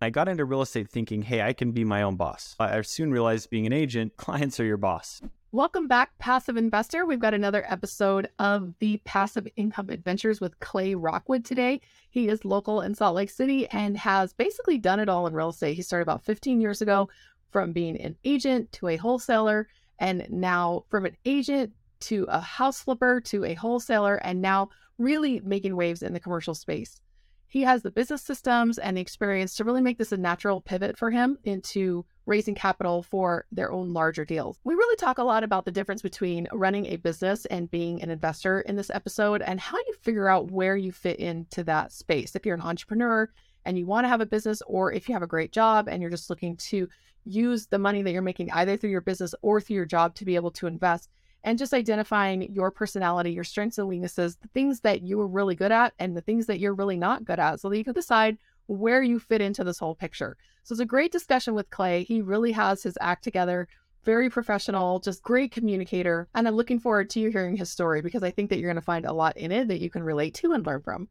I got into real estate thinking, hey, I can be my own boss. I soon realized being an agent, clients are your boss. Welcome back, passive investor. We've got another episode of the Passive Income Adventures with Clay Rockwood today. He is local in Salt Lake City and has basically done it all in real estate. He started about 15 years ago from being an agent to a wholesaler, and now from an agent to a house flipper to a wholesaler, and now really making waves in the commercial space he has the business systems and the experience to really make this a natural pivot for him into raising capital for their own larger deals. We really talk a lot about the difference between running a business and being an investor in this episode and how you figure out where you fit into that space. If you're an entrepreneur and you want to have a business, or if you have a great job and you're just looking to use the money that you're making either through your business or through your job to be able to invest and just identifying your personality, your strengths and weaknesses, the things that you are really good at and the things that you're really not good at, so that you can decide where you fit into this whole picture. So it's a great discussion with Clay. He really has his act together, very professional, just great communicator. And I'm looking forward to you hearing his story because I think that you're going to find a lot in it that you can relate to and learn from.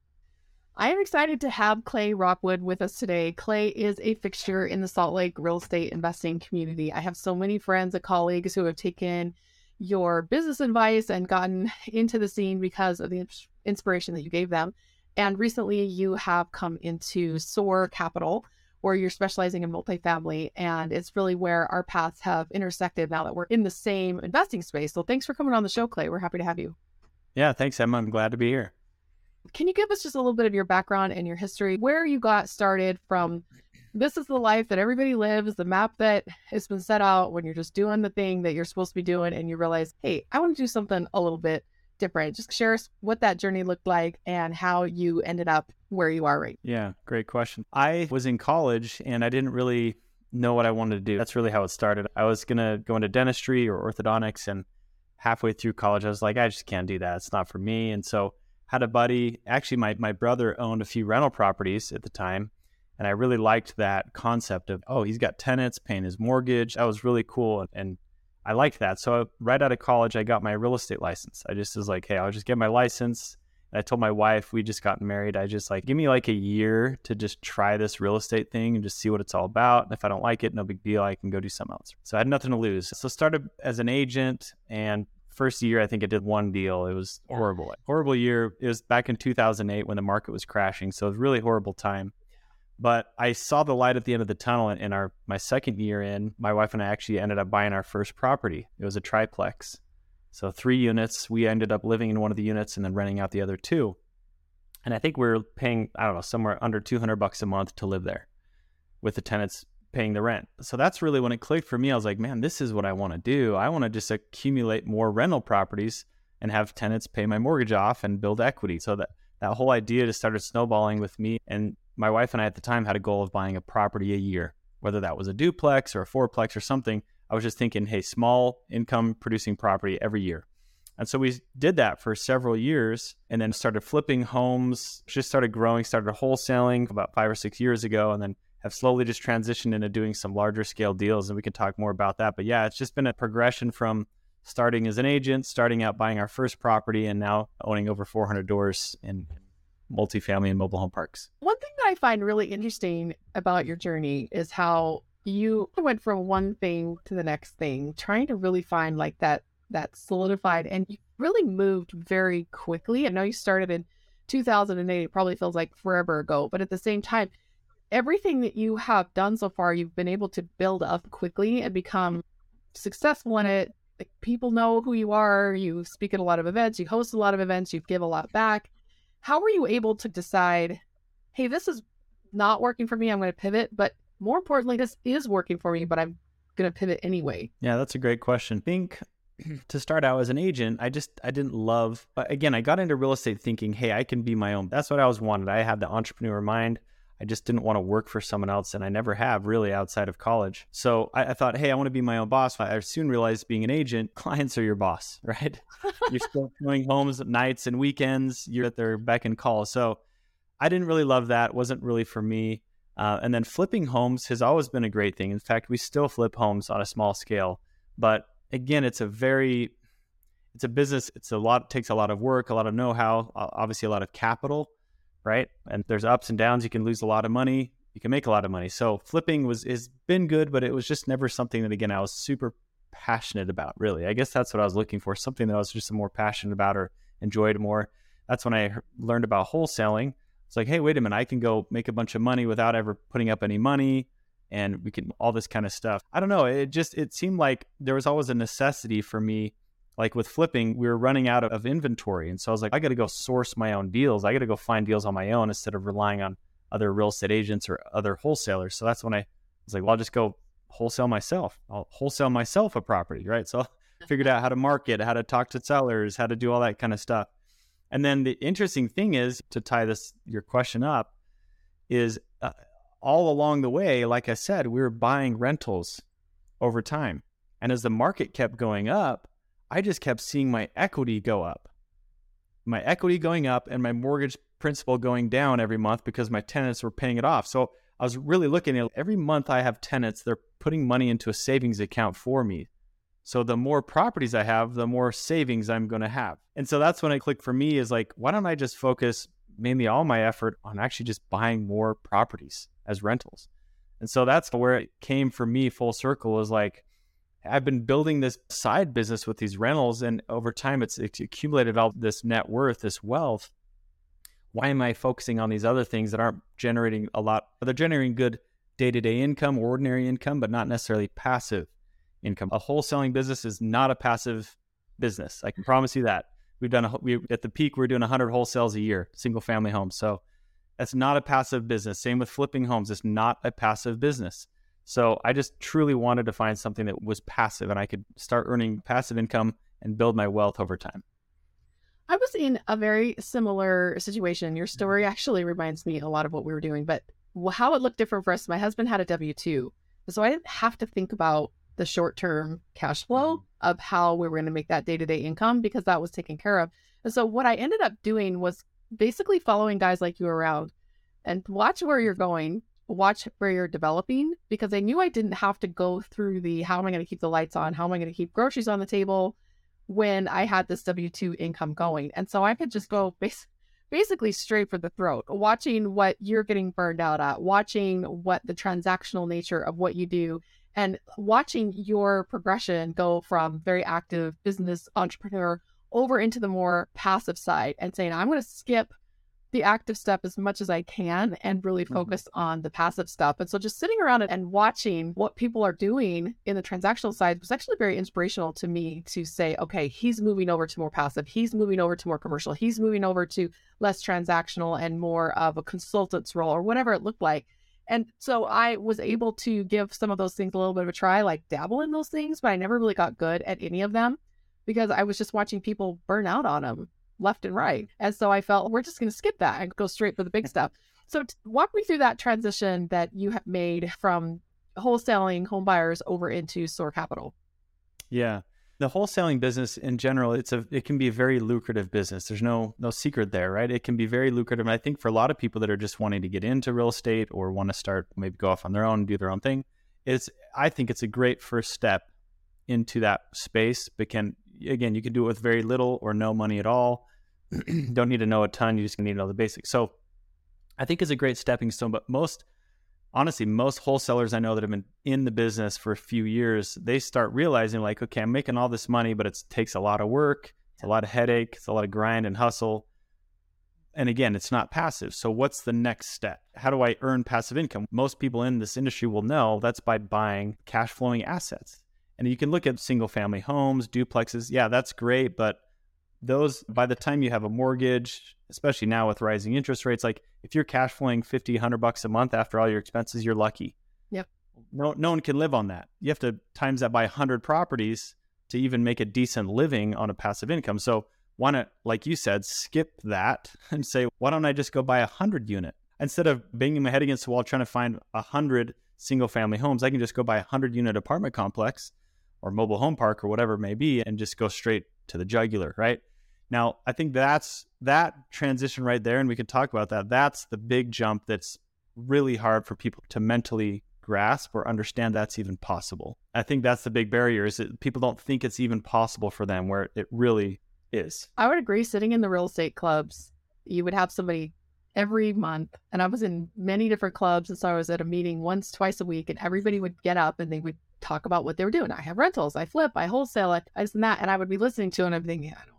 I am excited to have Clay Rockwood with us today. Clay is a fixture in the Salt Lake real estate investing community. I have so many friends and colleagues who have taken your business advice and gotten into the scene because of the inspiration that you gave them. And recently, you have come into SOAR Capital, where you're specializing in multifamily. And it's really where our paths have intersected now that we're in the same investing space. So thanks for coming on the show, Clay. We're happy to have you. Yeah, thanks, Emma. I'm glad to be here. Can you give us just a little bit of your background and your history, where you got started from this is the life that everybody lives, the map that has been set out when you're just doing the thing that you're supposed to be doing and you realize, hey, I want to do something a little bit different. Just share us what that journey looked like and how you ended up where you are right. Yeah, great question. I was in college and I didn't really know what I wanted to do. That's really how it started. I was going to go into dentistry or orthodontics and halfway through college I was like I just can't do that. It's not for me. And so had a buddy, actually my my brother owned a few rental properties at the time and I really liked that concept of, oh, he's got tenants paying his mortgage. That was really cool. And I liked that. So right out of college, I got my real estate license. I just was like, hey, I'll just get my license. And I told my wife, we just got married. I just like, give me like a year to just try this real estate thing and just see what it's all about. And if I don't like it, no big deal. I can go do something else. So I had nothing to lose. So started as an agent and first year, I think I did one deal. It was horrible. Horrible year. It was back in 2008 when the market was crashing. So it was really horrible time. But I saw the light at the end of the tunnel in our my second year in. My wife and I actually ended up buying our first property. It was a triplex. So three units. We ended up living in one of the units and then renting out the other two. And I think we are paying, I don't know, somewhere under 200 bucks a month to live there with the tenants paying the rent. So that's really when it clicked for me. I was like, man, this is what I want to do. I want to just accumulate more rental properties and have tenants pay my mortgage off and build equity. So that that whole idea just started snowballing with me and my wife and I at the time had a goal of buying a property a year, whether that was a duplex or a fourplex or something. I was just thinking, hey, small income producing property every year. And so we did that for several years and then started flipping homes, just started growing, started wholesaling about five or six years ago, and then have slowly just transitioned into doing some larger scale deals. And we can talk more about that. But yeah, it's just been a progression from starting as an agent, starting out buying our first property, and now owning over 400 doors in multifamily and mobile home parks. One thing that I find really interesting about your journey is how you went from one thing to the next thing, trying to really find like that that solidified and you really moved very quickly. I know you started in 2008, it probably feels like forever ago, but at the same time, everything that you have done so far, you've been able to build up quickly and become successful in it. Like, people know who you are. You speak at a lot of events, you host a lot of events, you give a lot back how were you able to decide, hey, this is not working for me, I'm going to pivot, but more importantly, this is working for me, but I'm going to pivot anyway? Yeah, that's a great question. I think to start out as an agent, I just I didn't love. Again, I got into real estate thinking, hey, I can be my own. That's what I was wanted. I had the entrepreneur mind. I just didn't want to work for someone else, and I never have really outside of college. So I, I thought, hey, I want to be my own boss. I soon realized being an agent, clients are your boss, right? you're still showing homes nights and weekends. You're at their beck and call. So I didn't really love that. wasn't really for me. Uh, and then flipping homes has always been a great thing. In fact, we still flip homes on a small scale. But again, it's a very it's a business. It's a lot. Takes a lot of work, a lot of know-how, obviously a lot of capital right? And there's ups and downs. You can lose a lot of money. you can make a lot of money. So flipping was has been good, but it was just never something that again I was super passionate about. Really, I guess that's what I was looking for, something that I was just more passionate about or enjoyed more. That's when I learned about wholesaling. It's like, hey, wait a minute, I can go make a bunch of money without ever putting up any money, and we can all this kind of stuff. I don't know. It just it seemed like there was always a necessity for me like with flipping, we were running out of inventory. And so I was like, I got to go source my own deals. I got to go find deals on my own instead of relying on other real estate agents or other wholesalers. So that's when I was like, well, I'll just go wholesale myself. I'll wholesale myself a property, right? So I figured out how to market, how to talk to sellers, how to do all that kind of stuff. And then the interesting thing is to tie this your question up is uh, all along the way, like I said, we were buying rentals over time. And as the market kept going up, I just kept seeing my equity go up. My equity going up and my mortgage principal going down every month because my tenants were paying it off. So I was really looking at every month I have tenants, they're putting money into a savings account for me. So the more properties I have, the more savings I'm going to have. And so that's when I click for me is like, why don't I just focus mainly all my effort on actually just buying more properties as rentals? And so that's where it came for me full circle is like, I've been building this side business with these rentals, and over time, it's, accumulated all this net worth, this wealth. Why am I focusing on these other things that aren't generating a lot? They're generating good day to day income, ordinary income, but not necessarily passive income. A wholesaling business is not a passive business. I can promise you that. We've done a, we at the peak, we're doing 100 wholesales a year, single family homes. So that's not a passive business. Same with flipping homes. It's not a passive business. So I just truly wanted to find something that was passive and I could start earning passive income and build my wealth over time. I was in a very similar situation. Your story actually reminds me a lot of what we were doing, but how it looked different for us. My husband had a W 2. So I didn't have to think about the short term cash flow mm-hmm. of how we were going to make that day to day income because that was taken care of. And so what I ended up doing was basically following guys like you around and watch where you're going watch where you're developing because I knew I didn't have to go through the how am I going to keep the lights on? How am I going to keep groceries on the table when I had this W 2 income going? And so I could just go bas- basically straight for the throat, watching what you're getting burned out at, watching what the transactional nature of what you do, and watching your progression go from very active business entrepreneur over into the more passive side and saying, I'm going to skip the active stuff as much as I can and really mm-hmm. focus mm-hmm. on the passive stuff. And so just sitting around and watching what people are doing in the transactional side was actually very inspirational to me to say, okay, he's moving over to more passive. He's moving over to more commercial. He's moving over to less transactional and more of a consultant's role or whatever it looked like. And so I was able to give some of those things a little bit of a try, like dabble in those things, but I never really got good at any of them because I was just watching people burn out on them left and right. And so I felt we're just going to skip that and go straight for the big stuff. So t- walk me through that transition that you have made from wholesaling home buyers over into SOAR Capital. Yeah. The wholesaling business in general, it's a it can be a very lucrative business. There's no no secret there, right? It can be very lucrative. And I think for a lot of people that are just wanting to get into real estate or want to start maybe go off on their own, do their own thing, it's I think it's a great first step into that space. But can again, you can do it with very little or no money at all. Don't need to know a ton. You just need to know the basics. So I think it's a great stepping stone. But most, honestly, most wholesalers I know that have been in the business for a few years, they start realizing like, okay, I'm making all this money, but it takes a lot of work, it's a lot of headache, it's a lot of grind and hustle. And again, it's not passive. So what's the next step? How do I earn passive income? Most people in this industry will know that's by buying cash flowing assets. And you can look at single family homes, duplexes. Yeah, that's great. But those, by the time you have a mortgage, especially now with rising interest rates, like if you're cash flowing 50, 100 bucks a month after all your expenses, you're lucky. Yep. No, no one can live on that. You have to times that by 100 properties to even make a decent living on a passive income. So why not, like you said, skip that and say, why don't I just go buy a 100 unit? Instead of banging my head against the wall trying to find a 100 single family homes, I can just go buy a 100 unit apartment complex or mobile home park or whatever it may be and just go straight to the jugular, right? Now, I think that's that transition right there, and we can talk about that. That's the big jump that's really hard for people to mentally grasp or understand that's even possible. I think that's the big barrier is that people don't think it's even possible for them where it really is. I would agree. Sitting in the real estate clubs, you would have somebody every month. And I was in many different clubs. And so I was at a meeting once, twice a week, and everybody would get up and they would talk about what they were doing. I have rentals, I flip, I wholesale, I this and that. And I would be listening to it and I'm thinking, I don't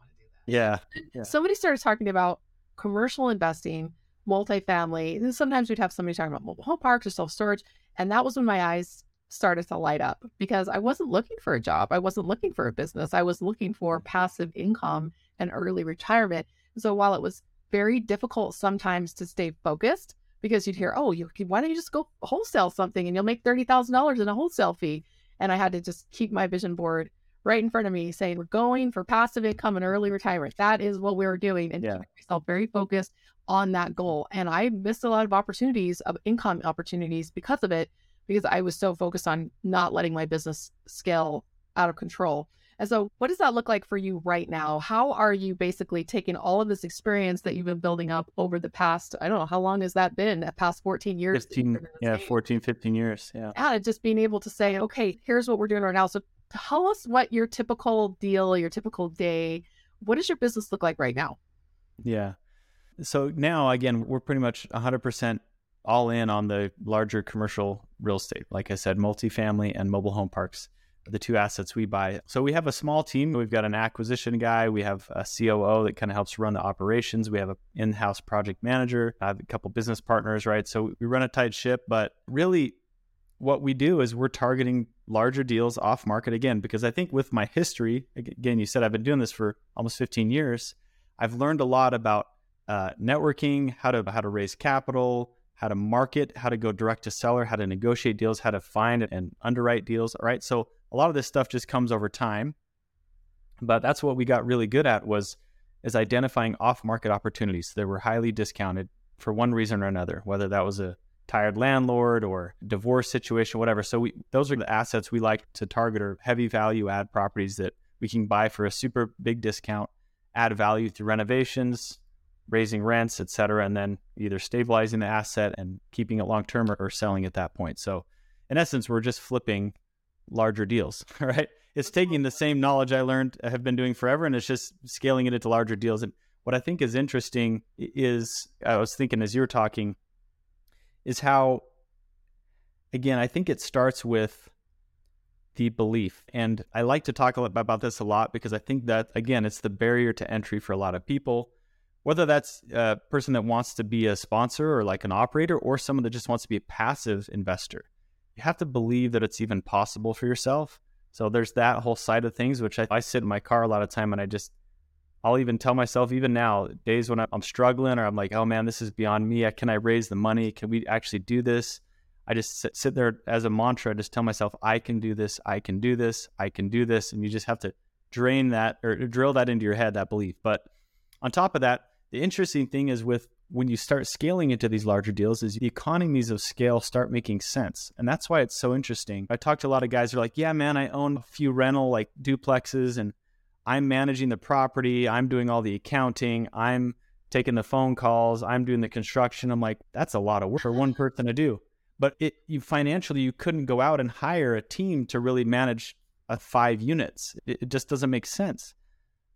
Yeah. yeah. Somebody started talking about commercial investing, multifamily. And sometimes we'd have somebody talking about mobile home parks or self storage. And that was when my eyes started to light up because I wasn't looking for a job. I wasn't looking for a business. I was looking for passive income and early retirement. So while it was very difficult sometimes to stay focused because you'd hear, oh, you, why don't you just go wholesale something and you'll make $30,000 in a wholesale fee? And I had to just keep my vision board right in front of me saying, we're going for passive income and early retirement. That is what we are doing. And yeah. myself very focused on that goal. And I missed a lot of opportunities of income opportunities because of it, because I was so focused on not letting my business scale out of control. And so, what does that look like for you right now? How are you basically taking all of this experience that you've been building up over the past, I don't know, how long has that been? The past 14 years? 15, yeah, 14, 15 years. Yeah. Yeah. Just being able to say, okay, here's what we're doing right now. So, tell us what your typical deal, your typical day, what does your business look like right now? Yeah. So, now again, we're pretty much 100% all in on the larger commercial real estate. Like I said, multifamily and mobile home parks the two assets we buy. So we have a small team. We've got an acquisition guy. We have a COO that kind of helps run the operations. We have an in-house project manager. I have a couple business partners, right? So we run a tight ship, but really what we do is we're targeting larger deals off market again because I think with my history, again, you said I've been doing this for almost 15 years. I've learned a lot about uh, networking, how to how to raise capital, how to market, how to go direct to seller, how to negotiate deals, how to find and underwrite deals. All right, so a lot of this stuff just comes over time. But that's what we got really good at was is identifying off-market opportunities that were highly discounted for one reason or another, whether that was a tired landlord or divorce situation, whatever. So we, those are the assets we like to target or heavy value add properties that we can buy for a super big discount, add value through renovations, raising rents, et cetera, and then either stabilizing the asset and keeping it long term or, or selling at that point. So in essence, we're just flipping larger deals, right? It's taking the same knowledge I learned, I have been doing forever, and it's just scaling it into larger deals. And what I think is interesting is, I was thinking as you were talking, is how, again, I think it starts with the belief. And I like to talk about this a lot because I think that, again, it's the barrier to entry for a lot of people. Whether that's a person that wants to be a sponsor or like an operator, or someone that just wants to be a passive investor you have to believe that it's even possible for yourself. So there's that whole side of things, which I, I sit in my car a lot of time and I just, I'll even tell myself, even now, days when I'm struggling or I'm like, oh man, this is beyond me. Can I raise the money? Can we actually do this? I just sit, sit there as a mantra, just tell myself, I can do this, I can do this, I can do this. And you just have to drain that or drill that into your head, that belief. But on top of that, the interesting thing is with when you start scaling into these larger deals is the economies of scale start making sense. And that's why it's so interesting. I talked to a lot of guys who are like, yeah, man, I own a few rental like duplexes and I'm managing the property. I'm doing all the accounting. I'm taking the phone calls. I'm doing the construction. I'm like, that's a lot of work for one person to do. But it you financially you couldn't go out and hire a team to really manage a five units. It, it just doesn't make sense.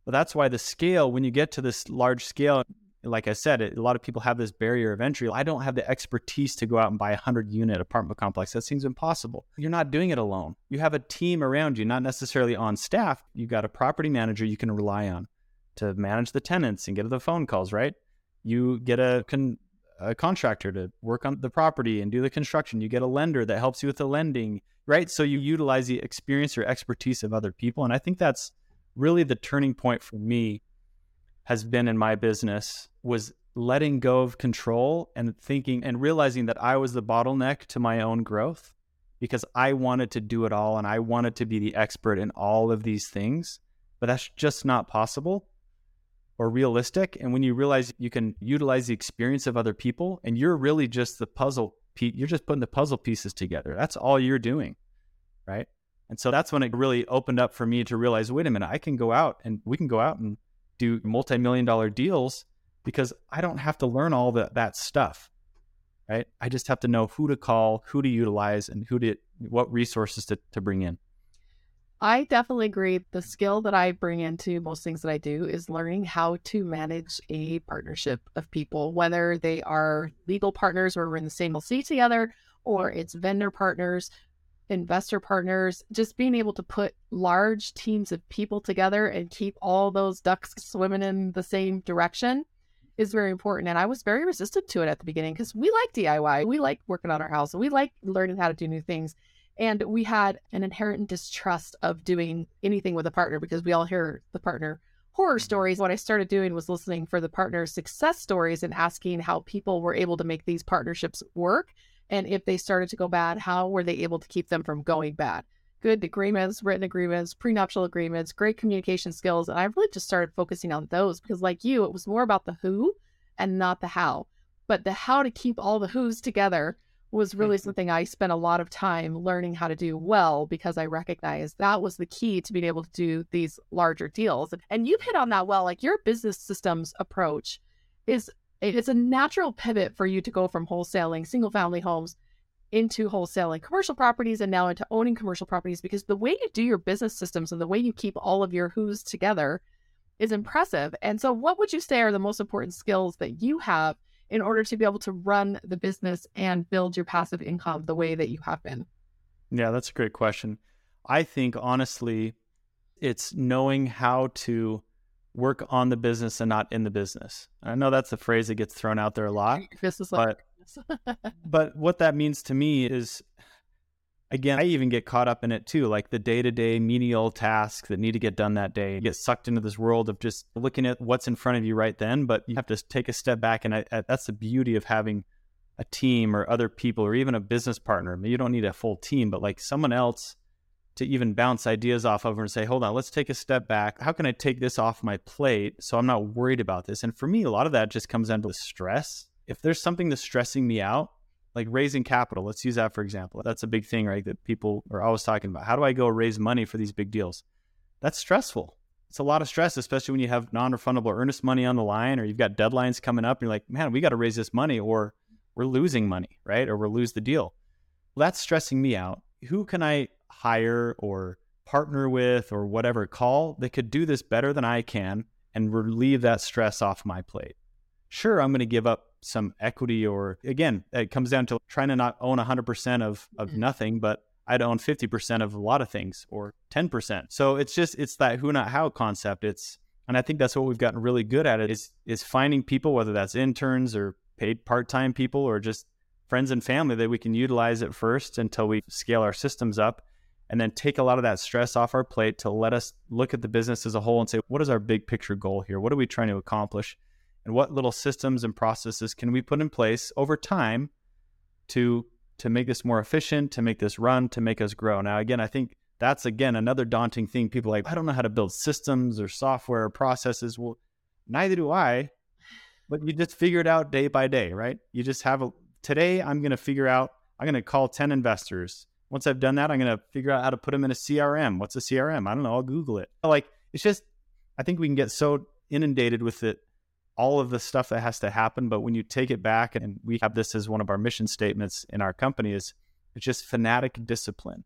But that's why the scale, when you get to this large scale, like I said, a lot of people have this barrier of entry. I don't have the expertise to go out and buy a 100 unit apartment complex. That seems impossible. You're not doing it alone. You have a team around you, not necessarily on staff. You've got a property manager you can rely on to manage the tenants and get the phone calls, right? You get a, con- a contractor to work on the property and do the construction. You get a lender that helps you with the lending, right? So you utilize the experience or expertise of other people. And I think that's really the turning point for me has been in my business was letting go of control and thinking and realizing that I was the bottleneck to my own growth because I wanted to do it all and I wanted to be the expert in all of these things. But that's just not possible or realistic. And when you realize you can utilize the experience of other people and you're really just the puzzle, you're just putting the puzzle pieces together. That's all you're doing. Right. And so that's when it really opened up for me to realize wait a minute, I can go out and we can go out and do multi million dollar deals because I don't have to learn all that stuff, right? I just have to know who to call, who to utilize, and who to what resources to, to bring in. I definitely agree. The skill that I bring into most things that I do is learning how to manage a partnership of people, whether they are legal partners or we're in the same seat together, or it's vendor partners, investor partners, just being able to put large teams of people together and keep all those ducks swimming in the same direction is very important. And I was very resistant to it at the beginning because we like DIY. We like working on our house. We like learning how to do new things. And we had an inherent distrust of doing anything with a partner because we all hear the partner horror mm-hmm. stories. What I started doing was listening for the partner success stories and asking how people were able to make these partnerships work. And if they started to go bad, how were they able to keep them from going bad? Good agreements, written agreements, prenuptial agreements, great communication skills. And I really just started focusing on those because, like you, it was more about the who and not the how. But the how to keep all the who's together was really mm-hmm. something I spent a lot of time learning how to do well because I recognized that was the key to being able to do these larger deals. And you've hit on that well. Like your business systems approach is it's a natural pivot for you to go from wholesaling single family homes into wholesaling commercial properties and now into owning commercial properties because the way you do your business systems and the way you keep all of your who's together is impressive. And so what would you say are the most important skills that you have in order to be able to run the business and build your passive income the way that you have been? Yeah, that's a great question. I think honestly, it's knowing how to work on the business and not in the business. I know that's a phrase that gets thrown out there a lot. but, but what that means to me is again, I even get caught up in it too, like the day to day menial tasks that need to get done that day. You get sucked into this world of just looking at what's in front of you right then, but you have to take a step back. And I, I, that's the beauty of having a team or other people or even a business partner. You don't need a full team, but like someone else to even bounce ideas off of and say, hold on, let's take a step back. How can I take this off my plate so I'm not worried about this? And for me, a lot of that just comes down to stress. If there's something that's stressing me out, like raising capital. Let's use that for example. That's a big thing, right? That people are always talking about. How do I go raise money for these big deals? That's stressful. It's a lot of stress, especially when you have non-refundable earnest money on the line, or you've got deadlines coming up. And you're like, man, we got to raise this money, or we're losing money, right? Or we'll lose the deal. Well, that's stressing me out. Who can I hire or partner with or whatever call that could do this better than I can and relieve that stress off my plate? Sure, I'm going to give up some equity or again it comes down to trying to not own 100% of of mm-hmm. nothing but i'd own 50% of a lot of things or 10% so it's just it's that who not how concept. It's and i think that's what we've gotten really good at it is is finding people whether that's interns or paid part-time people or just friends and family that we can utilize at first until we scale our systems up and then take a lot of that stress off our plate to let us look at the business as a whole and say what is our big picture goal here? What are we trying to accomplish and what little systems and processes can we put in place over time to to make this more efficient to make this run to make us grow? Now again i think that's again another daunting thing. People like i don't know how to build systems or software or processes. Well neither do i but you just figure it out day by day right? You just have a today i'm going to figure out i'm going to call 10 investors. Once i've done that i'm going to figure out how to put them in a crm what's a crm i don't know. I'll google it. Like it's just i think we can get so inundated with it all of the stuff that has to happen. But when you take it back, and we have this as one of our mission statements in our company, is it's just fanatic discipline.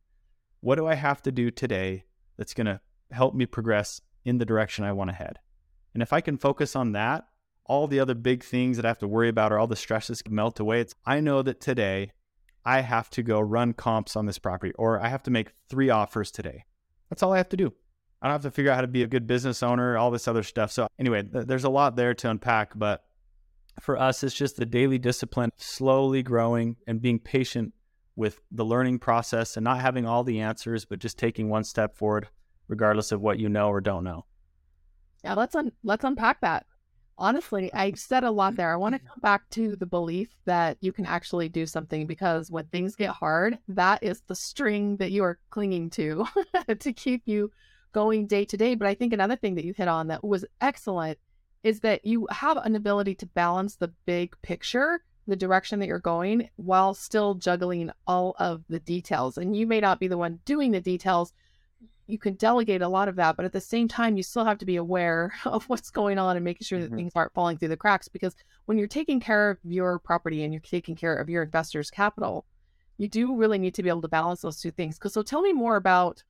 What do I have to do today that's going to help me progress in the direction I want to head? And if I can focus on that, all the other big things that I have to worry about or all the stresses can melt away. It's I know that today I have to go run comps on this property or I have to make three offers today. That's all I have to do. I don't have to figure out how to be a good business owner, all this other stuff. So, anyway, th- there's a lot there to unpack. But for us, it's just the daily discipline, slowly growing and being patient with the learning process and not having all the answers, but just taking one step forward, regardless of what you know or don't know. Yeah, let's un- let's unpack that. Honestly, I said a lot there. I want to come back to the belief that you can actually do something because when things get hard, that is the string that you are clinging to to keep you going day to day. But I think another thing that you hit on that was excellent is that you have an ability to balance the big picture, the direction that you're going, while still juggling all of the details. And you may not be the one doing the details. You can delegate a lot of that, but at the same time, you still have to be aware of what's going on and making sure that mm-hmm. things aren't falling through the cracks. Because when you're taking care of your property and you're taking care of your investors' capital, you do really need to be able to balance those two things. Because so tell me more about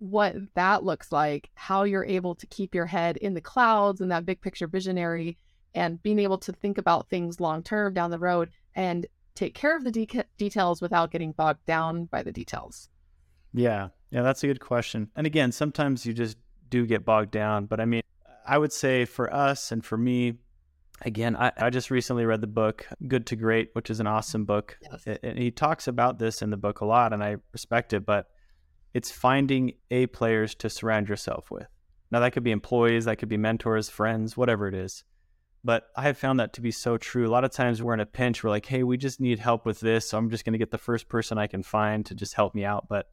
what that looks like, how you're able to keep your head in the clouds and that big picture visionary and being able to think about things long term down the road and take care of the de- details without getting bogged down by the details. Yeah. Yeah, that's a good question. And again, sometimes you just do get bogged down, but I mean, I would say for us and for me, again, I, I just recently read the book Good to Great, which is an awesome book. Yes. And he talks about this in the book a lot, and I respect it, but it's finding A players to surround yourself with. Now, that could be employees, that could be mentors, friends, whatever it is. But I have found that to be so true. A lot of times we're in a pinch, we're like, hey, we just need help with this. So I'm just going to get the first person I can find to just help me out. But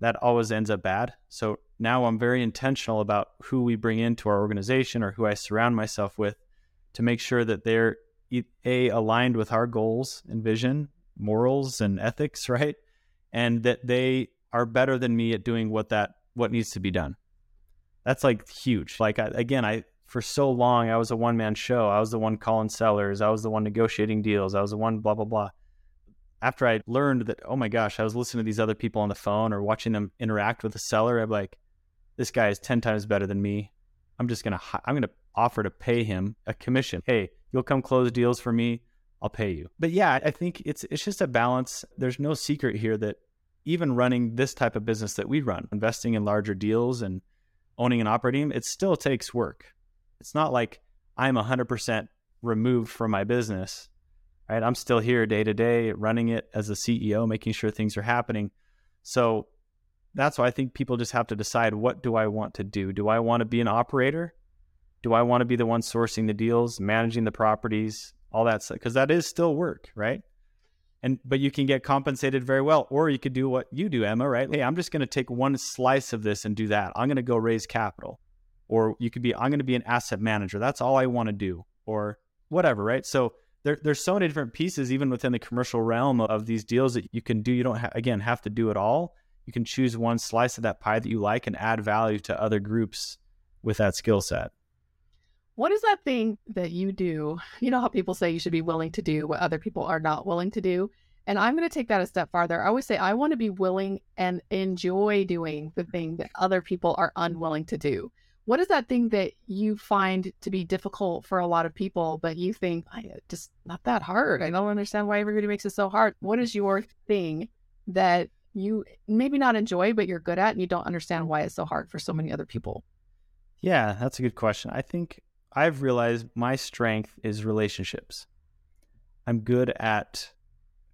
that always ends up bad. So now I'm very intentional about who we bring into our organization or who I surround myself with to make sure that they're a aligned with our goals and vision, morals and ethics, right? And that they are better than me at doing what that what needs to be done. That's like huge. Like I, again, I for so long I was a one man show. I was the one calling sellers. I was the one negotiating deals. I was the one blah blah blah. After I learned that, oh my gosh, I was listening to these other people on the phone or watching them interact with the seller. I'm like, this guy is ten times better than me. I'm just gonna I'm gonna offer to pay him a commission. Hey, you'll come close deals for me. I'll pay you. But yeah, I think it's it's just a balance. There's no secret here that even running this type of business that we run, investing in larger deals and owning and operating, it still takes work. It's not like I'm 100% removed from my business, right? I'm still here day to day running it as a CEO, making sure things are happening. So that's why I think people just have to decide what do I want to do? Do I want to be an operator? Do I want to be the one sourcing the deals, managing the properties, all that stuff? Because that is still work, right? And but you can get compensated very well, or you could do what you do, Emma, right? Hey, I'm just going to take one slice of this and do that. I'm going to go raise capital, or you could be, I'm going to be an asset manager. That's all I want to do, or whatever, right? So there, there's so many different pieces, even within the commercial realm of these deals that you can do. You don't ha- again have to do it all. You can choose one slice of that pie that you like and add value to other groups with that skill set. What is that thing that you do? You know how people say you should be willing to do what other people are not willing to do? And I'm going to take that a step farther. I always say I want to be willing and enjoy doing the thing that other people are unwilling to do. What is that thing that you find to be difficult for a lot of people, but you think uh, just not that hard? I don't understand why everybody makes it so hard. What is your thing that you maybe not enjoy, but you're good at, and you don't understand why it's so hard for so many other people? Yeah, that's a good question. I think I've realized my strength is relationships. I'm good at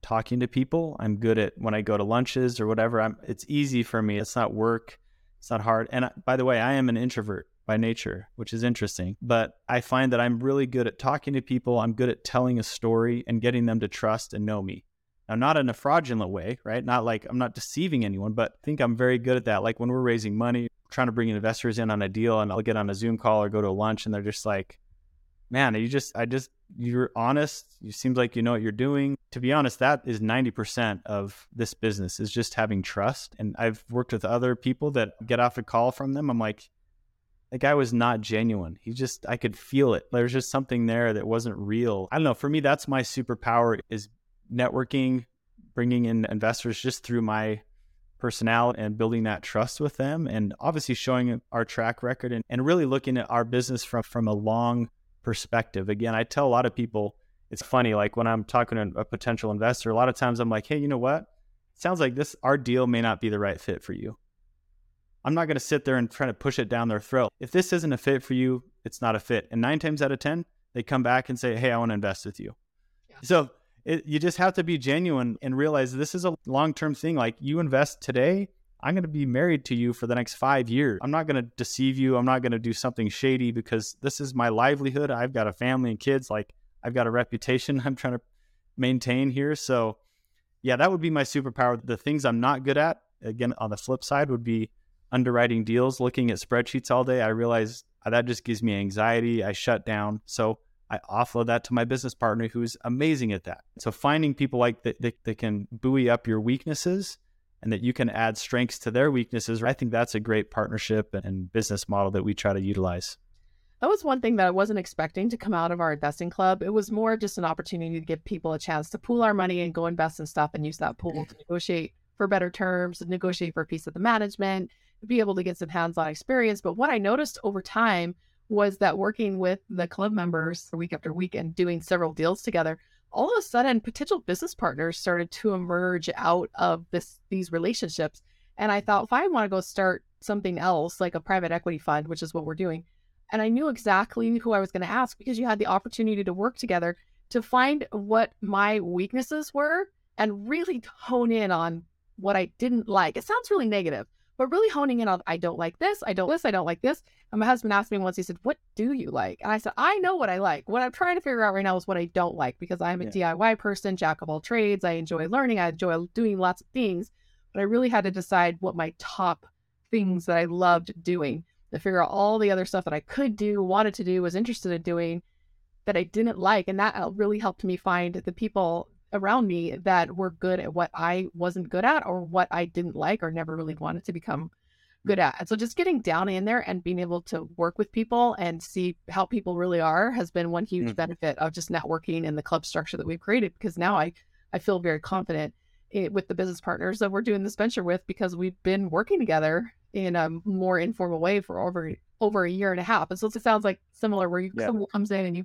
talking to people. I'm good at when I go to lunches or whatever. I'm, it's easy for me. It's not work. It's not hard. And I, by the way, I am an introvert by nature, which is interesting. But I find that I'm really good at talking to people. I'm good at telling a story and getting them to trust and know me. Now, not in a fraudulent way, right? Not like I'm not deceiving anyone, but I think I'm very good at that. Like when we're raising money, trying to bring investors in on a deal, and I'll get on a Zoom call or go to lunch, and they're just like, man, you just, I just, you're honest. You seems like you know what you're doing. To be honest, that is 90% of this business is just having trust. And I've worked with other people that get off a call from them. I'm like, the guy was not genuine. He just, I could feel it. There's just something there that wasn't real. I don't know. For me, that's my superpower is networking, bringing in investors just through my personality and building that trust with them and obviously showing our track record and, and really looking at our business from, from a long perspective. Again, I tell a lot of people it's funny, like when I'm talking to a potential investor, a lot of times I'm like, hey, you know what? It sounds like this our deal may not be the right fit for you. I'm not going to sit there and try to push it down their throat. If this isn't a fit for you, it's not a fit. And nine times out of 10, they come back and say, hey, I want to invest with you. Yeah. So it, you just have to be genuine and realize this is a long term thing. Like you invest today, I'm going to be married to you for the next five years. I'm not going to deceive you. I'm not going to do something shady because this is my livelihood. I've got a family and kids. Like I've got a reputation I'm trying to maintain here. So, yeah, that would be my superpower. The things I'm not good at, again, on the flip side, would be underwriting deals, looking at spreadsheets all day. I realize that just gives me anxiety. I shut down. So, I offload that to my business partner who's amazing at that. So finding people like that, that, that can buoy up your weaknesses and that you can add strengths to their weaknesses, I think that's a great partnership and business model that we try to utilize. That was one thing that I wasn't expecting to come out of our investing club. It was more just an opportunity to give people a chance to pool our money and go invest in stuff and use that pool to negotiate for better terms, negotiate for a piece of the management, be able to get some hands-on experience. But what I noticed over time was that working with the club members week after week and doing several deals together, all of a sudden potential business partners started to emerge out of this these relationships. And I thought, if I want to go start something else, like a private equity fund, which is what we're doing, and I knew exactly who I was going to ask because you had the opportunity to work together to find what my weaknesses were and really hone in on what I didn't like. It sounds really negative, but really honing in on I don't like this, I don't this, I don't like this. And my husband asked me once, he said, What do you like? And I said, I know what I like. What I'm trying to figure out right now is what I don't like because I'm a yeah. DIY person, jack of all trades. I enjoy learning, I enjoy doing lots of things, but I really had to decide what my top things that I loved doing to figure out all the other stuff that I could do, wanted to do, was interested in doing that I didn't like. And that uh, really helped me find the people around me that were good at what I wasn't good at or what I didn't like or never really wanted to become good at. And so just getting down in there and being able to work with people and see how people really are has been one huge mm-hmm. benefit of just networking and the club structure that we've created because now I I feel very confident it, with the business partners that we're doing this venture with because we've been working together in a more informal way for over over a year and a half. And so it sounds like similar where you, yeah. someone comes in and you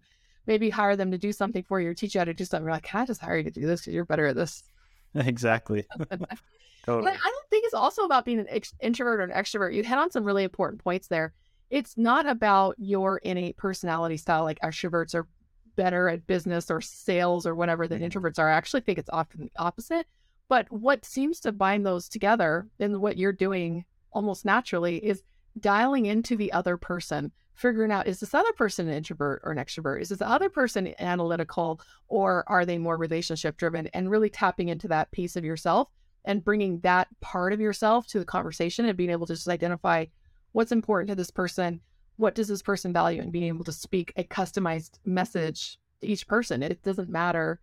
maybe hire them to do something for you or teach you how to do something. You're like, can I just hire you to do this because you're better at this? Exactly. totally. I don't think it's also about being an ex- introvert or an extrovert. You hit on some really important points there. It's not about your innate personality style. Like extroverts are better at business or sales or whatever than mm-hmm. introverts are. I actually think it's often the opposite. But what seems to bind those together and what you're doing almost naturally is dialing into the other person figuring out is this other person an introvert or an extrovert? Is this other person analytical or are they more relationship driven? And really tapping into that piece of yourself and bringing that part of yourself to the conversation and being able to just identify what's important to this person, what does this person value, and being able to speak a customized message to each person. It doesn't matter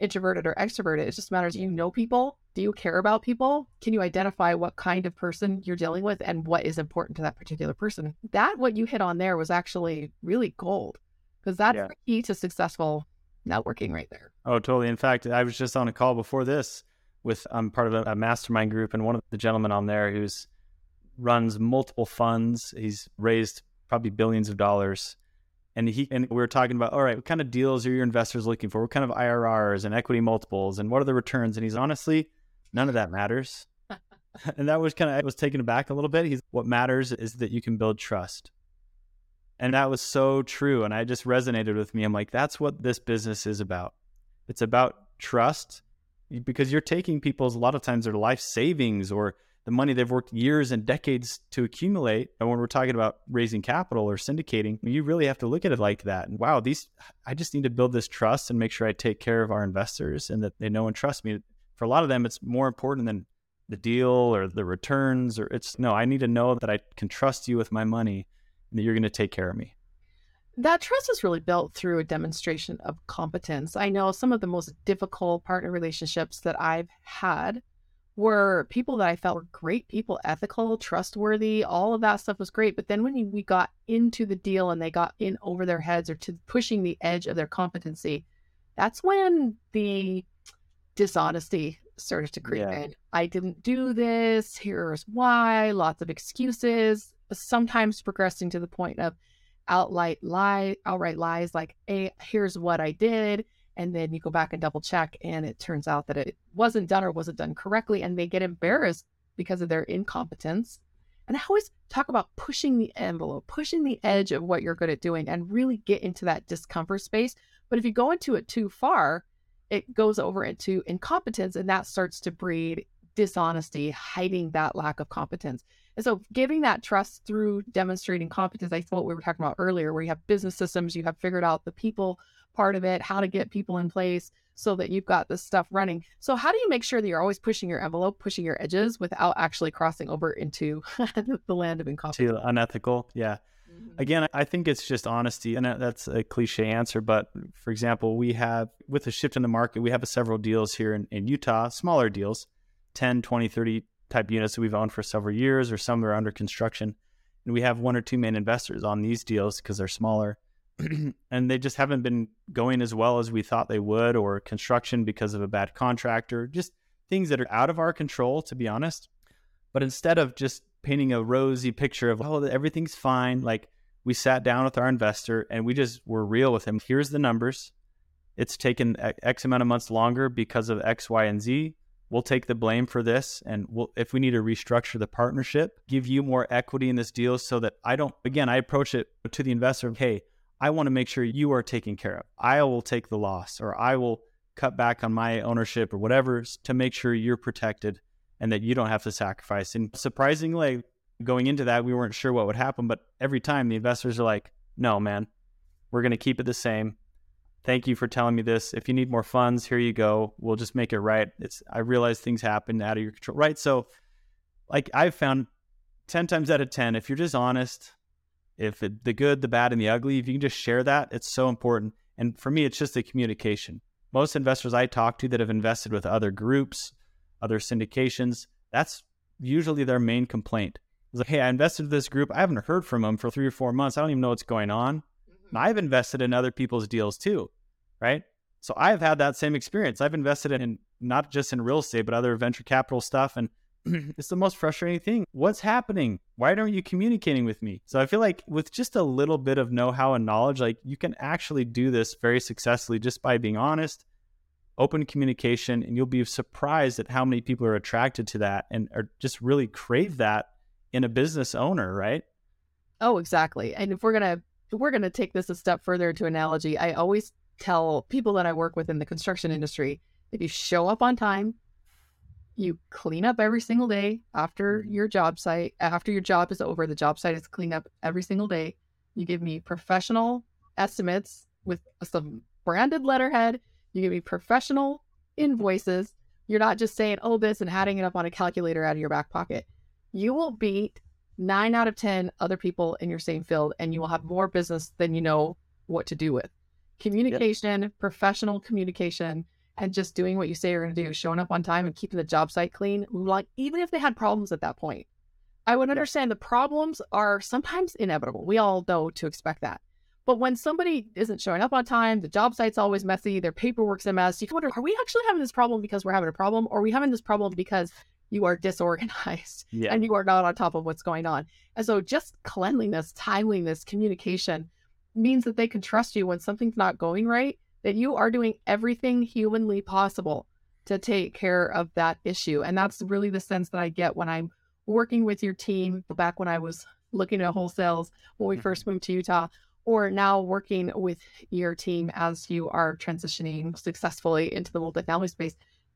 introverted or extroverted. It just matters you know people. Do you care about people? Can you identify what kind of person you're dealing with and what is important to that particular person? That, what you hit on there, was actually really gold because that's yeah. the key to successful networking right there. Oh, totally. In fact, I was just on a call before this with, I'm part of a, a mastermind group, and one of the gentlemen on there who's runs multiple funds, he's raised probably billions of dollars and he and we were talking about all right what kind of deals are your investors looking for? What kind of irrs and equity multiples and what are the returns? And he's honestly none of that matters. And that was kind of i was taken aback a little bit. He's what matters is that you can build trust. And that was so true. And i just resonated with me. I'm like that's what this business is about. It's about trust because you're taking people's a lot of times their life savings or the money they've worked years and decades to accumulate. And when we're talking about raising capital or syndicating, you really have to look at it like that. And wow, these, I just need to build this trust and make sure I take care of our investors and that they know and trust me. For a lot of them, it's more important than the deal or the returns, or it's no, I need to know that I can trust you with my money and that you're going to take care of me. That trust is really built through a demonstration of competence. I know some of the most difficult partner relationships that I've had were people that I felt were great people, ethical, trustworthy, all of that stuff was great. But then when we got into the deal and they got in over their heads or to pushing the edge of their competency, that's when the dishonesty started to creep yeah. in. I didn't do this. Here's why. Lots of excuses. Sometimes progressing to the point of outright lie, outright lies like, "Hey, here's what I did." And then you go back and double check and it turns out that it wasn't done or wasn't done correctly and they get embarrassed because of their incompetence. And i always talk about pushing the envelope pushing the edge of what you're good at doing and really get into that discomfort space. But if you go into it too far it goes over into incompetence and that starts to breed dishonesty hiding that lack of competence. And so giving that trust through demonstrating competence i thought we were talking about earlier where you have business systems you have figured out the people part of it, how to get people in place so that you've got this stuff running. So, how do you make sure that you're always pushing your envelope, pushing your edges without actually crossing over into the land of incompetence? To unethical, yeah. Mm-hmm. Again, I think it's just honesty, and that's a cliche answer. But for example, we have, with the shift in the market, we have several deals here in, in Utah, smaller deals, 10, 20, 30 type units that we've owned for several years, or some are under construction. And we have one or two main investors on these deals because they're smaller. and they just haven't been going as well as we thought they would, or construction because of a bad contractor, just things that are out of our control, to be honest. But instead of just painting a rosy picture of, oh, everything's fine. Like we sat down with our investor and we just were real with him. Here's the numbers. It's taken X amount of months longer because of X, Y, and Z. We'll take the blame for this. And we'll, if we need to restructure the partnership, give you more equity in this deal so that I don't, again, I approach it to the investor, hey, I want to make sure you are taken care of. I will take the loss or I will cut back on my ownership or whatever to make sure you're protected and that you don't have to sacrifice. And surprisingly, going into that, we weren't sure what would happen, but every time the investors are like, no, man, we're going to keep it the same. Thank you for telling me this. If you need more funds, here you go. We'll just make it right. It's I realize things happen out of your control. Right. So like I've found 10 times out of 10, if you're just honest, if it, the good, the bad, and the ugly, if you can just share that, it's so important. And for me, it's just the communication. Most investors I talk to that have invested with other groups, other syndications, that's usually their main complaint. It's like, hey, I invested in this group. I haven't heard from them for three or four months. I don't even know what's going on. Mm-hmm. And I've invested in other people's deals too, right? So I've had that same experience. I've invested in not just in real estate, but other venture capital stuff. And it's the most frustrating thing. What's happening? Why aren't you communicating with me? So I feel like with just a little bit of know how and knowledge, like you can actually do this very successfully just by being honest, open communication, and you'll be surprised at how many people are attracted to that and are just really crave that in a business owner, right? Oh, exactly. And if we're gonna we're gonna take this a step further to analogy, I always tell people that I work with in the construction industry, if you show up on time, you clean up every single day after mm-hmm. your job site, after your job is over, the job site is cleaned up every single day. You give me professional estimates with some branded letterhead. You give me professional invoices. You're not just saying, oh, this and adding it up on a calculator out of your back pocket you will beat nine out of 10 other people in your same field and you will have more business than you know what to do with. Communication, yep. professional communication, and just doing what you say you're going to do, showing up on time and keeping the job site clean. Like, even if they had problems at that point, I would understand the problems are sometimes inevitable. We all know to expect that. But when somebody isn't showing up on time, the job site's always messy, their paperwork's a mess, you can wonder, are we actually having this problem because we're having a problem? Or are we having this problem because you are disorganized yeah. and you are not on top of what's going on. And so just cleanliness, timeliness, communication means that they can trust you when something's not going right, that you are doing everything humanly possible to take care of that issue. And that's really the sense that I get when I'm working with your team back when I was looking at wholesales when we mm-hmm. first moved to Utah or now working with your team as you are transitioning successfully into the multifamily space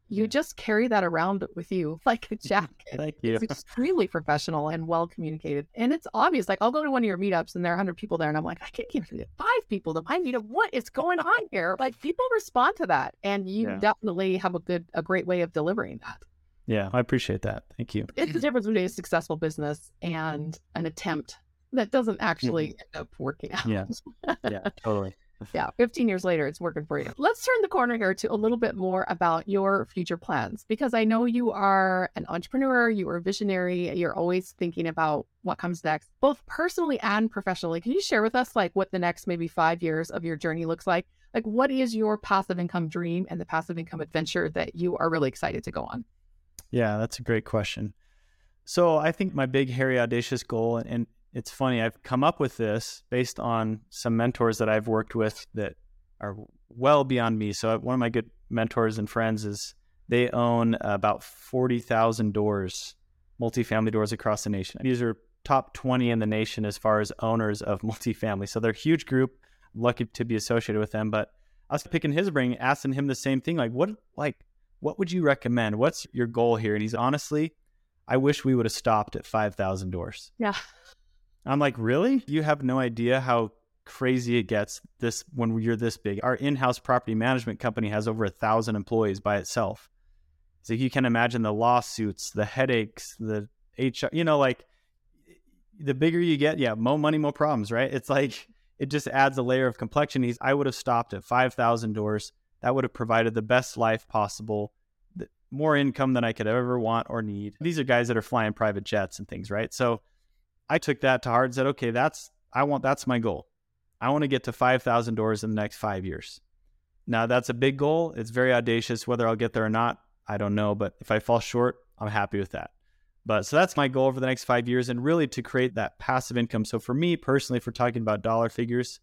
you just carry that around with you like a jacket. Thank you. It's extremely professional and well communicated. And it's obvious. Like I'll go to one of your meetups and there are 100 people there and I'm like, I can't even get five people to my meetup. What is going on here? Like people respond to that. And you yeah. definitely have a good, a great way of delivering that. Yeah, I appreciate that. Thank you. It's the difference between a successful business and an attempt that doesn't actually end up working out. Yeah. Yeah, totally yeah, 15 years later, it's working for you. Let's turn the corner here to a little bit more about your future plans because I know you are an entrepreneur, you are a visionary, you're always thinking about what comes next, both personally and professionally. Can you share with us like what the next maybe five years of your journey looks like? Like, what is your passive income dream and the passive income adventure that you are really excited to go on? Yeah, that's a great question. So I think my big, hairy, audacious goal, and it's funny. I've come up with this based on some mentors that I've worked with that are well beyond me. So one of my good mentors and friends is they own about 40,000 doors, multifamily doors across the nation. These are top 20 in the nation as far as owners of multifamily. So they're a huge group. Lucky to be associated with them, but I was picking his brain, asking him the same thing like what like what would you recommend? What's your goal here? And he's honestly, I wish we would have stopped at 5,000 doors. Yeah. I'm like, really? You have no idea how crazy it gets this when you're this big. Our in-house property management company has over a thousand employees by itself. So you can imagine the lawsuits, the headaches, the HR, you know, like the bigger you get, yeah, more money, more problems, right? It's like it just adds a layer of complexion. I would have stopped at 5,000 doors. That would have provided the best life possible, more income than I could ever want or need. These are guys that are flying private jets and things, right? So I took that to heart and said, okay, that's I want that's my goal. I want to get to 5,000 doors in the next 5 years. Now, that's a big goal. It's very audacious whether I'll get there or not, I don't know, but if I fall short, I'm happy with that. But so that's my goal over the next five years and really to create that passive income. So for me personally, if we're talking about dollar figures,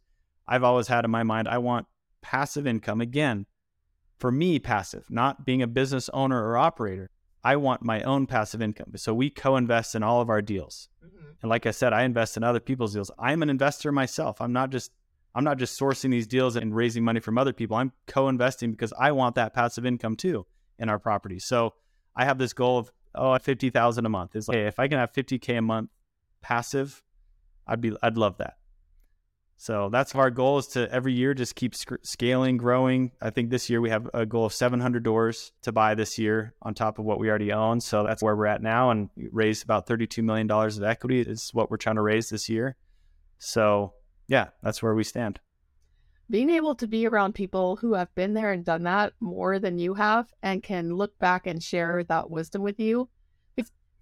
I've always had in my mind, I want passive income. Again, for me, passive, not being a business owner or operator. I want my own passive income. So we co invest in all of our deals. Mm-hmm. And like I said, I invest in other people's deals. I'm an investor myself. I'm not just I'm not just sourcing these deals and raising money from other people. I'm co-investing because I want that passive income too in our property. So I have this goal of oh, fifty thousand a month. Is like hey, if I can have fifty k a month passive, I'd be I'd love that. So that's our goal is to every year just keep sc- scaling, growing. I think this year we have a goal of 700 doors to buy this year on top of what we already own. So that's where we're at now, and raised about 32 million dollars of equity is what we're trying to raise this year. So yeah, that's where we stand. Being able to be around people who have been there and done that more than you have and can look back and share that wisdom with you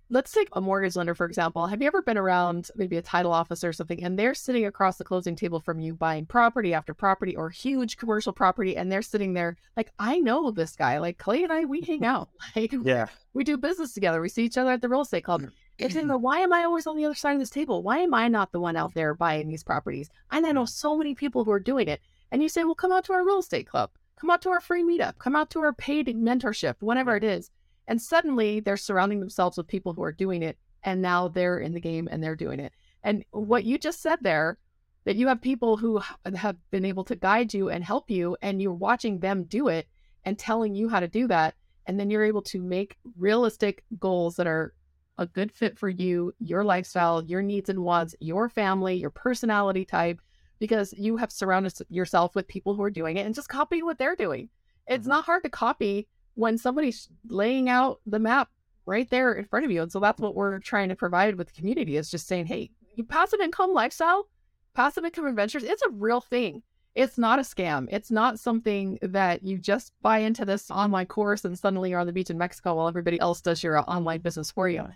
let's take a mortgage lender, for example. Have you ever been around maybe a title office or something, and they're sitting across the closing table from you buying property after property or huge commercial property, and they're sitting there like, I know this guy. Like Clay and I, we hang out. Like, yeah, we do business together. We see each other at the real estate club. Mm-hmm. It's in mm-hmm. the why am I always on the other side of this table? Why am I not the one out there buying these properties? And I know so many people who are doing it. And you say, well, come out to our real estate club, come out to our free meetup, come out to our paid mentorship, whatever it is and suddenly they're surrounding themselves with people who are doing it. And now they're in the game and they're doing it. And what you just said there, that you have people who have been able to guide you and help you, and you're watching them do it and telling you how to do that. And then you're able to make realistic goals that are a good fit for you, your lifestyle, your needs and wants, your family, your personality type, because you have surrounded yourself with people who are doing it and just copy what they're doing. It's mm-hmm. not hard to copy when somebody's laying out the map right there in front of you. And so that's what we're trying to provide with the community is just saying, hey, passive income lifestyle, passive income adventures, it's a real thing. It's not a scam. It's not something that you just buy into this online course and suddenly you're on the beach in Mexico while everybody else does your online business for you.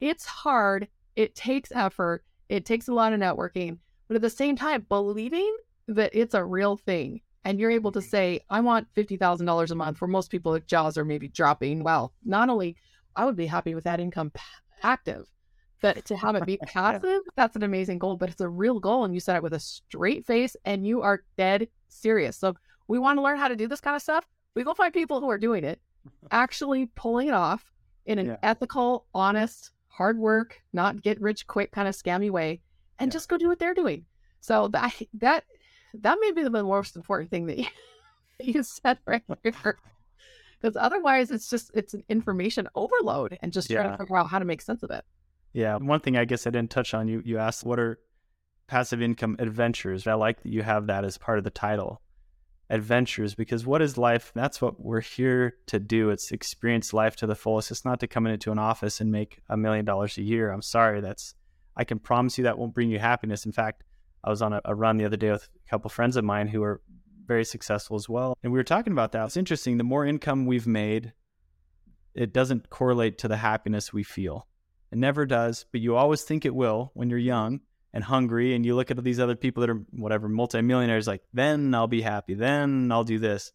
It's hard. It takes effort. It takes a lot of networking. But at the same time, believing that it's a real thing and you're able to mm-hmm. say, I want $50,000 a month, for most people, if jaws are maybe dropping, well, not only I would be happy with that income active, but to have it be passive, that's an amazing goal, but it's a real goal. And you set it with a straight face and you are dead serious. So we want to learn how to do this kind of stuff. We go find people who are doing it, actually pulling it off in an yeah. ethical, honest, hard work, not get rich quick kind of scammy way, and yeah. just go do what they're doing. So that that that may be the most important thing that you, you said right here. Because otherwise, it's just it's an information overload, and just yeah. trying to figure out how to make sense of it. Yeah, one thing I guess I didn't touch on. You you asked what are passive income adventures. I like that you have that as part of the title, adventures, because what is life? That's what we're here to do. It's experience life to the fullest. It's not to come into an office and make a million dollars a year. I'm sorry, that's I can promise you that won't bring you happiness. In fact, I was on a, a run the other day with couple friends of mine who are very successful as well. And we were talking about that. It's interesting. The more income we've made, it doesn't correlate to the happiness we feel. It never does, but you always think it will when you're young and hungry and you look at these other people that are whatever multimillionaires like then I'll be happy, then I'll do this.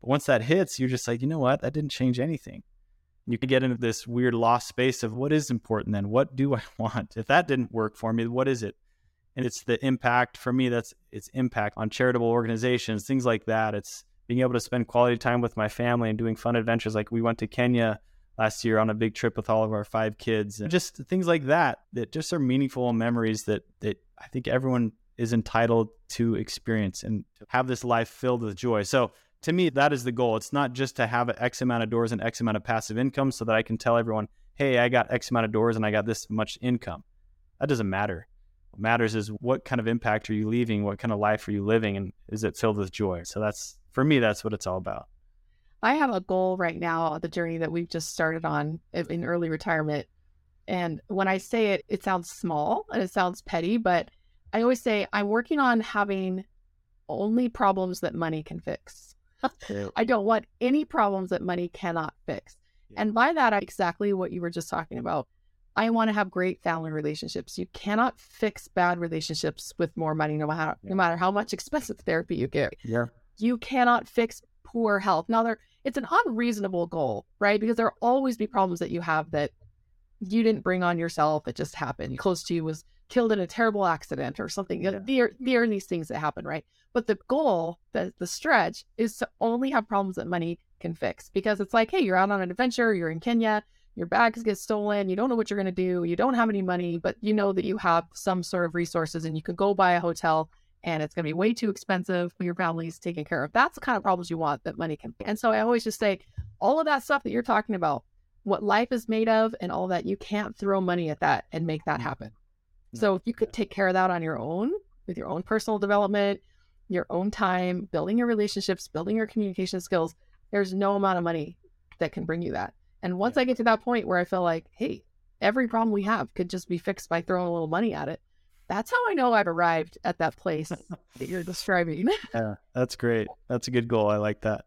But once that hits, you're just like, you know what? That didn't change anything. You can get into this weird lost space of what is important then? What do I want? If that didn't work for me, what is it? And it's the impact for me that's its impact on charitable organizations things like that. It's being able to spend quality time with my family and doing fun adventures. Like we went to kenya last year on a big trip with all of our five kids and just things like that that just are meaningful memories that that i think everyone is entitled to experience and to have this life filled with joy. So to me that is the goal. It's not just to have x amount of doors and x amount of passive income so that i can tell everyone hey i got x amount of doors and i got this much income. That doesn't matter matters is what kind of impact are you leaving? What kind of life are you living? And is it filled with joy? So that's, for me, that's what it's all about. I have a goal right now, the journey that we've just started on in early retirement. And when I say it, it sounds small and it sounds petty, but I always say I'm working on having only problems that money can fix. I don't want any problems that money cannot fix. And by that, exactly what you were just talking about. I want to have great family relationships. You cannot fix bad relationships with more money, no matter yeah. no matter how much expensive therapy you get. Yeah. You cannot fix poor health. Now there it's an unreasonable goal, right? Because there'll always be problems that you have that you didn't bring on yourself. It just happened. Close to you was killed in a terrible accident or something. Yeah. There, there are these things that happen, right? But the goal, the, the stretch is to only have problems that money can fix because it's like, hey, you're out on an adventure, you're in Kenya, your bags get stolen, you don't know what you're going to do, you don't have any money, but you know that you have some sort of resources and you can go buy a hotel and it's going to be way too expensive for your family's taken care of. That's the kind of problems you want that money can. And so I always just say, all of that stuff that you're talking about, what life is made of and all that, you can't throw money at that and make that happen. So if you could take care of that on your own with your own personal development, your own time, building your relationships, building your communication skills, there's no amount of money that can bring you that. And once I get to that point where I feel like, hey, every problem we have could just be fixed by throwing a little money at it, that's how I know I've arrived at that place that you're describing. yeah, that's great. That's a good goal. I like that.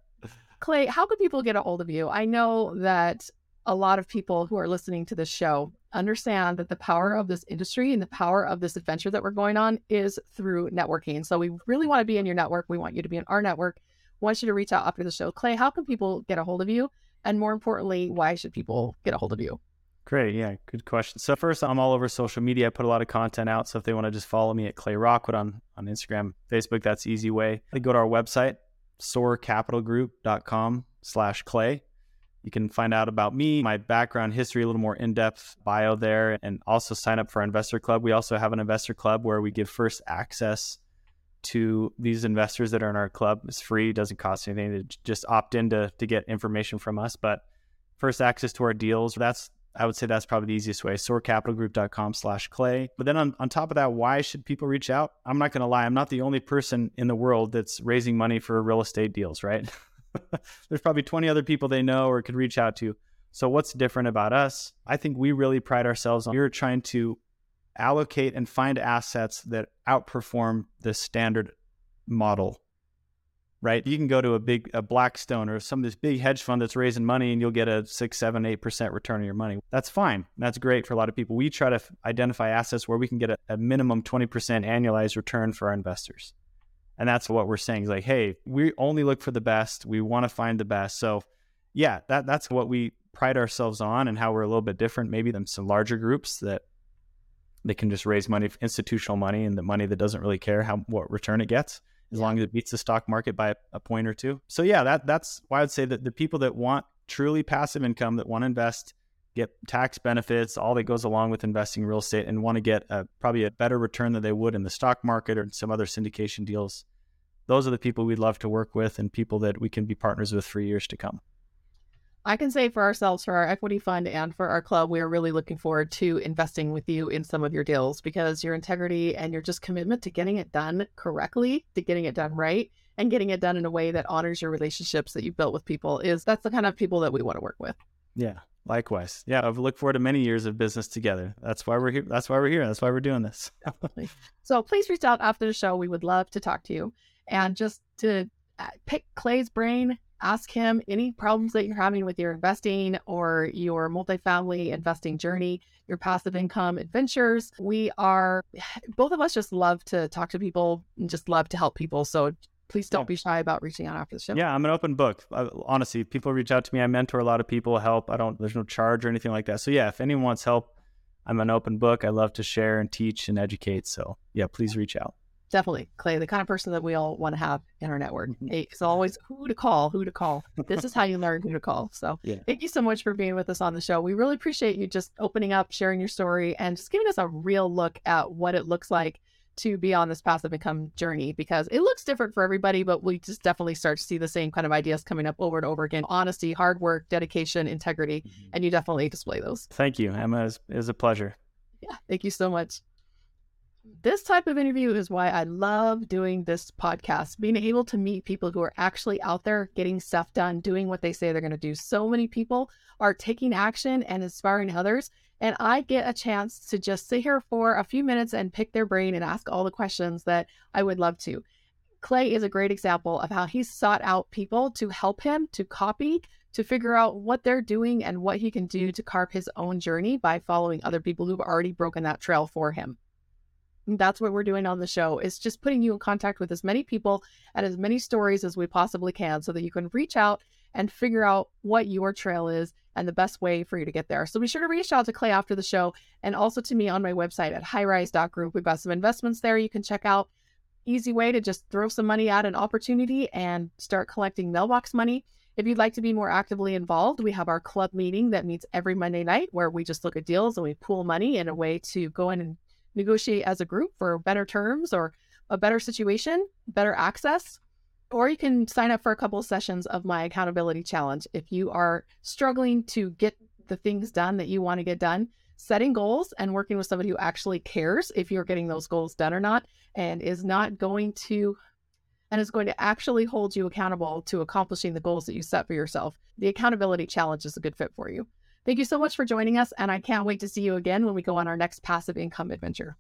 Clay, how can people get a hold of you? I know that a lot of people who are listening to this show understand that the power of this industry and the power of this adventure that we're going on is through networking. So we really want to be in your network. We want you to be in our network. We want you to reach out after the show. Clay, how can people get a hold of you? And more importantly, why should people get a hold of you? Great. Yeah, good question. So first, I'm all over social media. I put a lot of content out. So if they want to just follow me at Clay Rockwood on, on Instagram, Facebook, that's easy way. They go to our website, soarcapitalgroup.com slash clay. You can find out about me, my background history, a little more in depth bio there, and also sign up for our investor club. We also have an investor club where we give first access to these investors that are in our club. It's free, doesn't cost anything to just opt in to, to get information from us. But first access to our deals, that's I would say that's probably the easiest way. SoarCapitalGroup.com slash clay. But then on, on top of that, why should people reach out? I'm not going to lie. I'm not the only person in the world that's raising money for real estate deals, right? There's probably 20 other people they know or could reach out to. So, what's different about us? I think we really pride ourselves on we're trying to allocate and find assets that outperform the standard model. Right? You can go to a big a Blackstone or some of this big hedge fund that's raising money and you'll get a six, seven, eight percent return on your money. That's fine. That's great for a lot of people. We try to identify assets where we can get a, a minimum 20% annualized return for our investors. And that's what we're saying is like, hey, we only look for the best. We want to find the best. So yeah, that that's what we pride ourselves on and how we're a little bit different maybe than some larger groups that they can just raise money, institutional money, and the money that doesn't really care how what return it gets as yeah. long as it beats the stock market by a, a point or two. So yeah, that that's why I'd say that the people that want truly passive income that want to invest get tax benefits, all that goes along with investing in real estate, and want to get a, probably a better return than they would in the stock market or some other syndication deals. Those are the people we'd love to work with and people that we can be partners with for years to come. I can say for ourselves, for our equity fund and for our club, we are really looking forward to investing with you in some of your deals because your integrity and your just commitment to getting it done correctly, to getting it done right, and getting it done in a way that honors your relationships that you've built with people is that's the kind of people that we want to work with. Yeah, Likewise. Yeah, I've looked forward to many years of business together. That's why we're here. That's why we're here. That's why we're doing this. Definitely. So please reach out after the show. We would love to talk to you and just to uh, pick Clay's brain, ask him any problems that you're having with your investing or your multifamily investing journey, your passive income adventures. We are both of us just love to talk to people and just love to help people. So please don't yeah. be shy about reaching out after the show. Yeah, I'm an open book. I, honestly, people reach out to me. I mentor a lot of people, help. I don't, there's no charge or anything like that. So, yeah, if anyone wants help, I'm an open book. I love to share and teach and educate. So, yeah, please reach out. Definitely, Clay, the kind of person that we all want to have in our network. Mm-hmm. It's always who to call, who to call. This is how you learn who to call. So, yeah. thank you so much for being with us on the show. We really appreciate you just opening up, sharing your story, and just giving us a real look at what it looks like to be on this passive income journey because it looks different for everybody, but we just definitely start to see the same kind of ideas coming up over and over again. Honesty, hard work, dedication, integrity, mm-hmm. and you definitely display those. Thank you, Emma. It was a pleasure. Yeah, thank you so much. This type of interview is why I love doing this podcast, being able to meet people who are actually out there getting stuff done, doing what they say they're going to do. So many people are taking action and inspiring others. And I get a chance to just sit here for a few minutes and pick their brain and ask all the questions that I would love to. Clay is a great example of how he's sought out people to help him to copy, to figure out what they're doing and what he can do mm. to carve his own journey by following other people who've already broken that trail for him. That's what we're doing on the show is just putting you in contact with as many people and as many stories as we possibly can so that you can reach out and figure out what your trail is and the best way for you to get there. So be sure to reach out to Clay after the show and also to me on my website at highrise.group. We've got some investments there you can check out. Easy way to just throw some money at an opportunity and start collecting mailbox money. If you'd like to be more actively involved, we have our club meeting that meets every Monday night where we just look at deals and we pool money in a way to go in and negotiate as a group for better terms or a better situation, better access. Or you can sign up for a couple of sessions of my accountability challenge. If you are struggling to get the things done that you want to get done, setting goals and working with somebody who actually cares if you're getting those goals done or not and is not going to and is going to actually hold you accountable to accomplishing the goals that you set for yourself. The accountability challenge is a good fit for you. Thank you so much for joining us, and I can't wait to see you again when we go on our next passive income adventure.